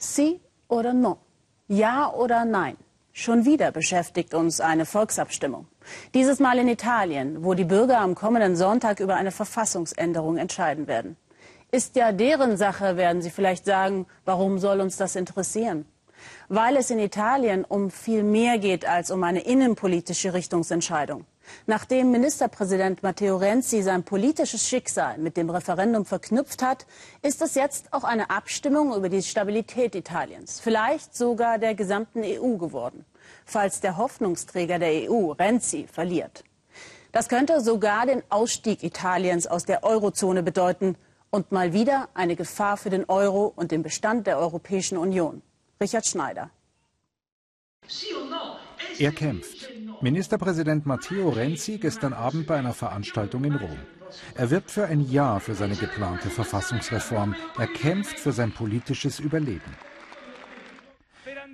Si oder no? Ja oder nein? Schon wieder beschäftigt uns eine Volksabstimmung. Dieses Mal in Italien, wo die Bürger am kommenden Sonntag über eine Verfassungsänderung entscheiden werden. Ist ja deren Sache, werden Sie vielleicht sagen. Warum soll uns das interessieren? Weil es in Italien um viel mehr geht als um eine innenpolitische Richtungsentscheidung. Nachdem Ministerpräsident Matteo Renzi sein politisches Schicksal mit dem Referendum verknüpft hat, ist es jetzt auch eine Abstimmung über die Stabilität Italiens, vielleicht sogar der gesamten EU geworden, falls der Hoffnungsträger der EU, Renzi, verliert. Das könnte sogar den Ausstieg Italiens aus der Eurozone bedeuten und mal wieder eine Gefahr für den Euro und den Bestand der Europäischen Union. Richard Schneider. Er kämpft. Ministerpräsident Matteo Renzi gestern Abend bei einer Veranstaltung in Rom. Er wirbt für ein Ja für seine geplante Verfassungsreform. Er kämpft für sein politisches Überleben.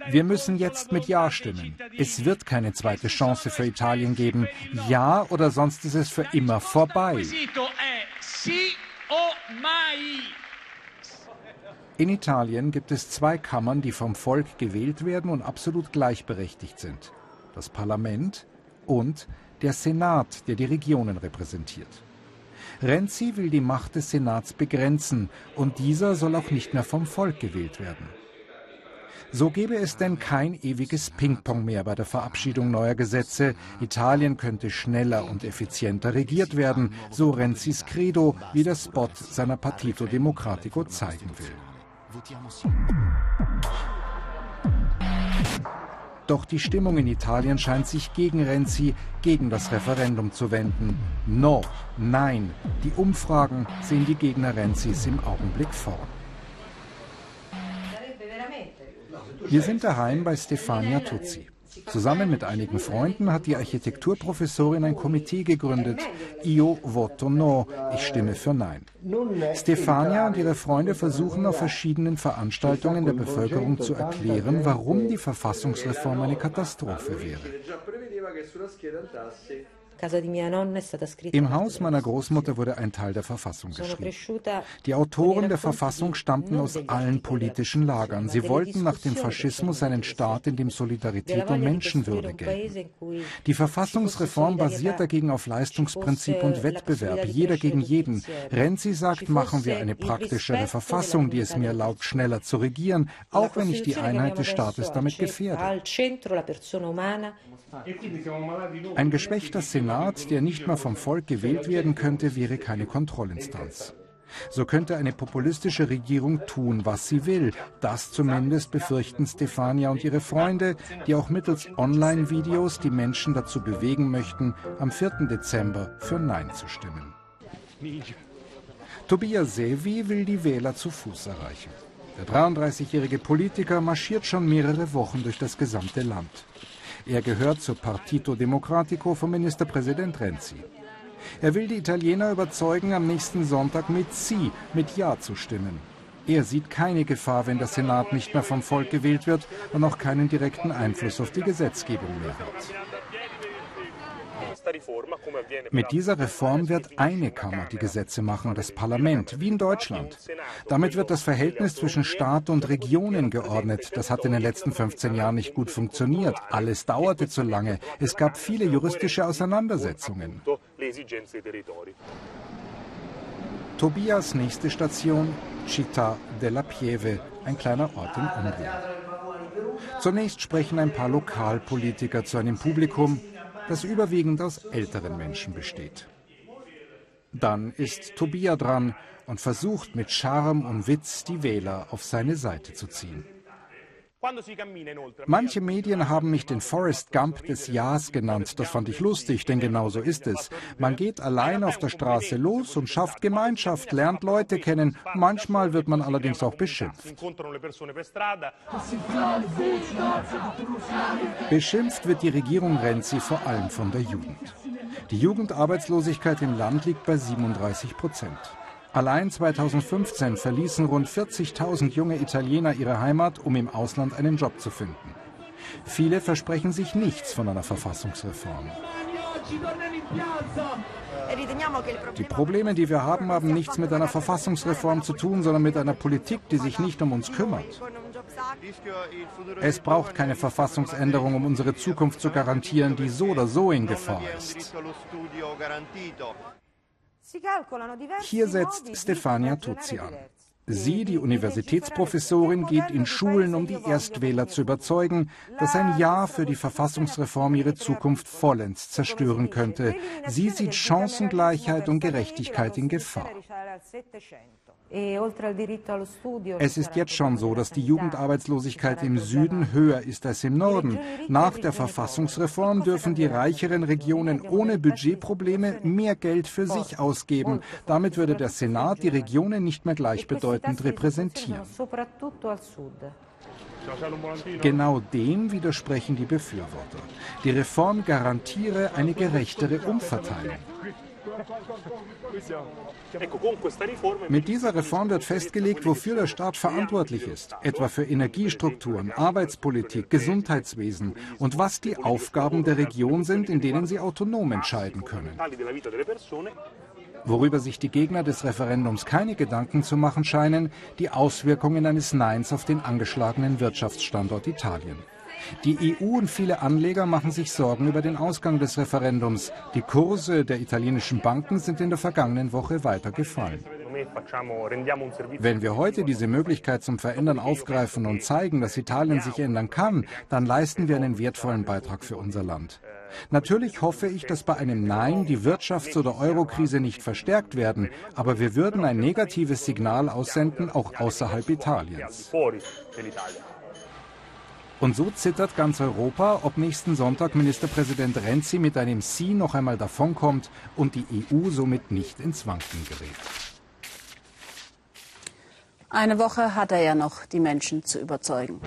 Wir müssen jetzt mit Ja stimmen. Es wird keine zweite Chance für Italien geben. Ja oder sonst ist es für immer vorbei. In Italien gibt es zwei Kammern, die vom Volk gewählt werden und absolut gleichberechtigt sind das Parlament und der Senat, der die Regionen repräsentiert. Renzi will die Macht des Senats begrenzen und dieser soll auch nicht mehr vom Volk gewählt werden. So gäbe es denn kein ewiges Ping-Pong mehr bei der Verabschiedung neuer Gesetze. Italien könnte schneller und effizienter regiert werden, so Renzis Credo, wie der Spot seiner Partito Democratico zeigen will. Doch die Stimmung in Italien scheint sich gegen Renzi, gegen das Referendum zu wenden. No, nein, die Umfragen sehen die Gegner Renzis im Augenblick vor. Wir sind daheim bei Stefania Tuzzi. Zusammen mit einigen Freunden hat die Architekturprofessorin ein Komitee gegründet. Io voto no, ich stimme für Nein. Stefania und ihre Freunde versuchen auf verschiedenen Veranstaltungen der Bevölkerung zu erklären, warum die Verfassungsreform eine Katastrophe wäre. Im Haus meiner Großmutter wurde ein Teil der Verfassung geschrieben. Die Autoren der Verfassung stammten aus allen politischen Lagern. Sie wollten nach dem Faschismus einen Staat, in dem Solidarität und Menschenwürde gelten. Die Verfassungsreform basiert dagegen auf Leistungsprinzip und Wettbewerb, jeder gegen jeden. Renzi sagt, machen wir eine praktischere Verfassung, die es mir erlaubt, schneller zu regieren, auch wenn ich die Einheit des Staates damit gefährde. Ein geschwächter Senat, der nicht mehr vom Volk gewählt werden könnte, wäre keine Kontrollinstanz. So könnte eine populistische Regierung tun, was sie will. Das zumindest befürchten Stefania und ihre Freunde, die auch mittels Online-Videos die Menschen dazu bewegen möchten, am 4. Dezember für Nein zu stimmen. Tobias Sevi will die Wähler zu Fuß erreichen. Der 33-jährige Politiker marschiert schon mehrere Wochen durch das gesamte Land. Er gehört zur Partito Democratico von Ministerpräsident Renzi. Er will die Italiener überzeugen, am nächsten Sonntag mit Sie, mit Ja zu stimmen. Er sieht keine Gefahr, wenn der Senat nicht mehr vom Volk gewählt wird und auch keinen direkten Einfluss auf die Gesetzgebung mehr hat. Mit dieser Reform wird eine Kammer die Gesetze machen, das Parlament, wie in Deutschland. Damit wird das Verhältnis zwischen Staat und Regionen geordnet. Das hat in den letzten 15 Jahren nicht gut funktioniert. Alles dauerte zu lange. Es gab viele juristische Auseinandersetzungen. Tobias nächste Station, Città della Pieve, ein kleiner Ort in Umbrien. Zunächst sprechen ein paar Lokalpolitiker zu einem Publikum, das überwiegend aus älteren Menschen besteht. Dann ist Tobia dran und versucht mit Charme und Witz die Wähler auf seine Seite zu ziehen. Manche Medien haben mich den Forrest Gump des Jahres genannt. Das fand ich lustig, denn genau so ist es. Man geht allein auf der Straße los und schafft Gemeinschaft, lernt Leute kennen. Manchmal wird man allerdings auch beschimpft. Beschimpft wird die Regierung Renzi vor allem von der Jugend. Die Jugendarbeitslosigkeit im Land liegt bei 37 Prozent. Allein 2015 verließen rund 40.000 junge Italiener ihre Heimat, um im Ausland einen Job zu finden. Viele versprechen sich nichts von einer Verfassungsreform. Die Probleme, die wir haben, haben nichts mit einer Verfassungsreform zu tun, sondern mit einer Politik, die sich nicht um uns kümmert. Es braucht keine Verfassungsänderung, um unsere Zukunft zu garantieren, die so oder so in Gefahr ist. Hier setzt Stefania Tuzzi an. Sie, die Universitätsprofessorin, geht in Schulen, um die Erstwähler zu überzeugen, dass ein Ja für die Verfassungsreform ihre Zukunft vollends zerstören könnte. Sie sieht Chancengleichheit und Gerechtigkeit in Gefahr. E es ist jetzt schon so, dass die Jugendarbeitslosigkeit im Süden höher ist als im Norden. Nach der Verfassungsreform dürfen die reicheren Regionen ohne Budgetprobleme mehr Geld für sich ausgeben. Damit würde der Senat die Regionen nicht mehr gleichbedeutend repräsentieren. Genau dem widersprechen die Befürworter. Die Reform garantiere eine gerechtere Umverteilung. Mit dieser Reform wird festgelegt, wofür der Staat verantwortlich ist, etwa für Energiestrukturen, Arbeitspolitik, Gesundheitswesen und was die Aufgaben der Region sind, in denen sie autonom entscheiden können. Worüber sich die Gegner des Referendums keine Gedanken zu machen scheinen, die Auswirkungen eines Neins auf den angeschlagenen Wirtschaftsstandort Italien. Die EU und viele Anleger machen sich Sorgen über den Ausgang des Referendums. Die Kurse der italienischen Banken sind in der vergangenen Woche weiter gefallen. Wenn wir heute diese Möglichkeit zum Verändern aufgreifen und zeigen, dass Italien sich ändern kann, dann leisten wir einen wertvollen Beitrag für unser Land. Natürlich hoffe ich, dass bei einem Nein die Wirtschafts- oder Eurokrise nicht verstärkt werden, aber wir würden ein negatives Signal aussenden, auch außerhalb Italiens. Und so zittert ganz Europa, ob nächsten Sonntag Ministerpräsident Renzi mit einem Sie noch einmal davonkommt und die EU somit nicht ins Wanken gerät. Eine Woche hat er ja noch, die Menschen zu überzeugen.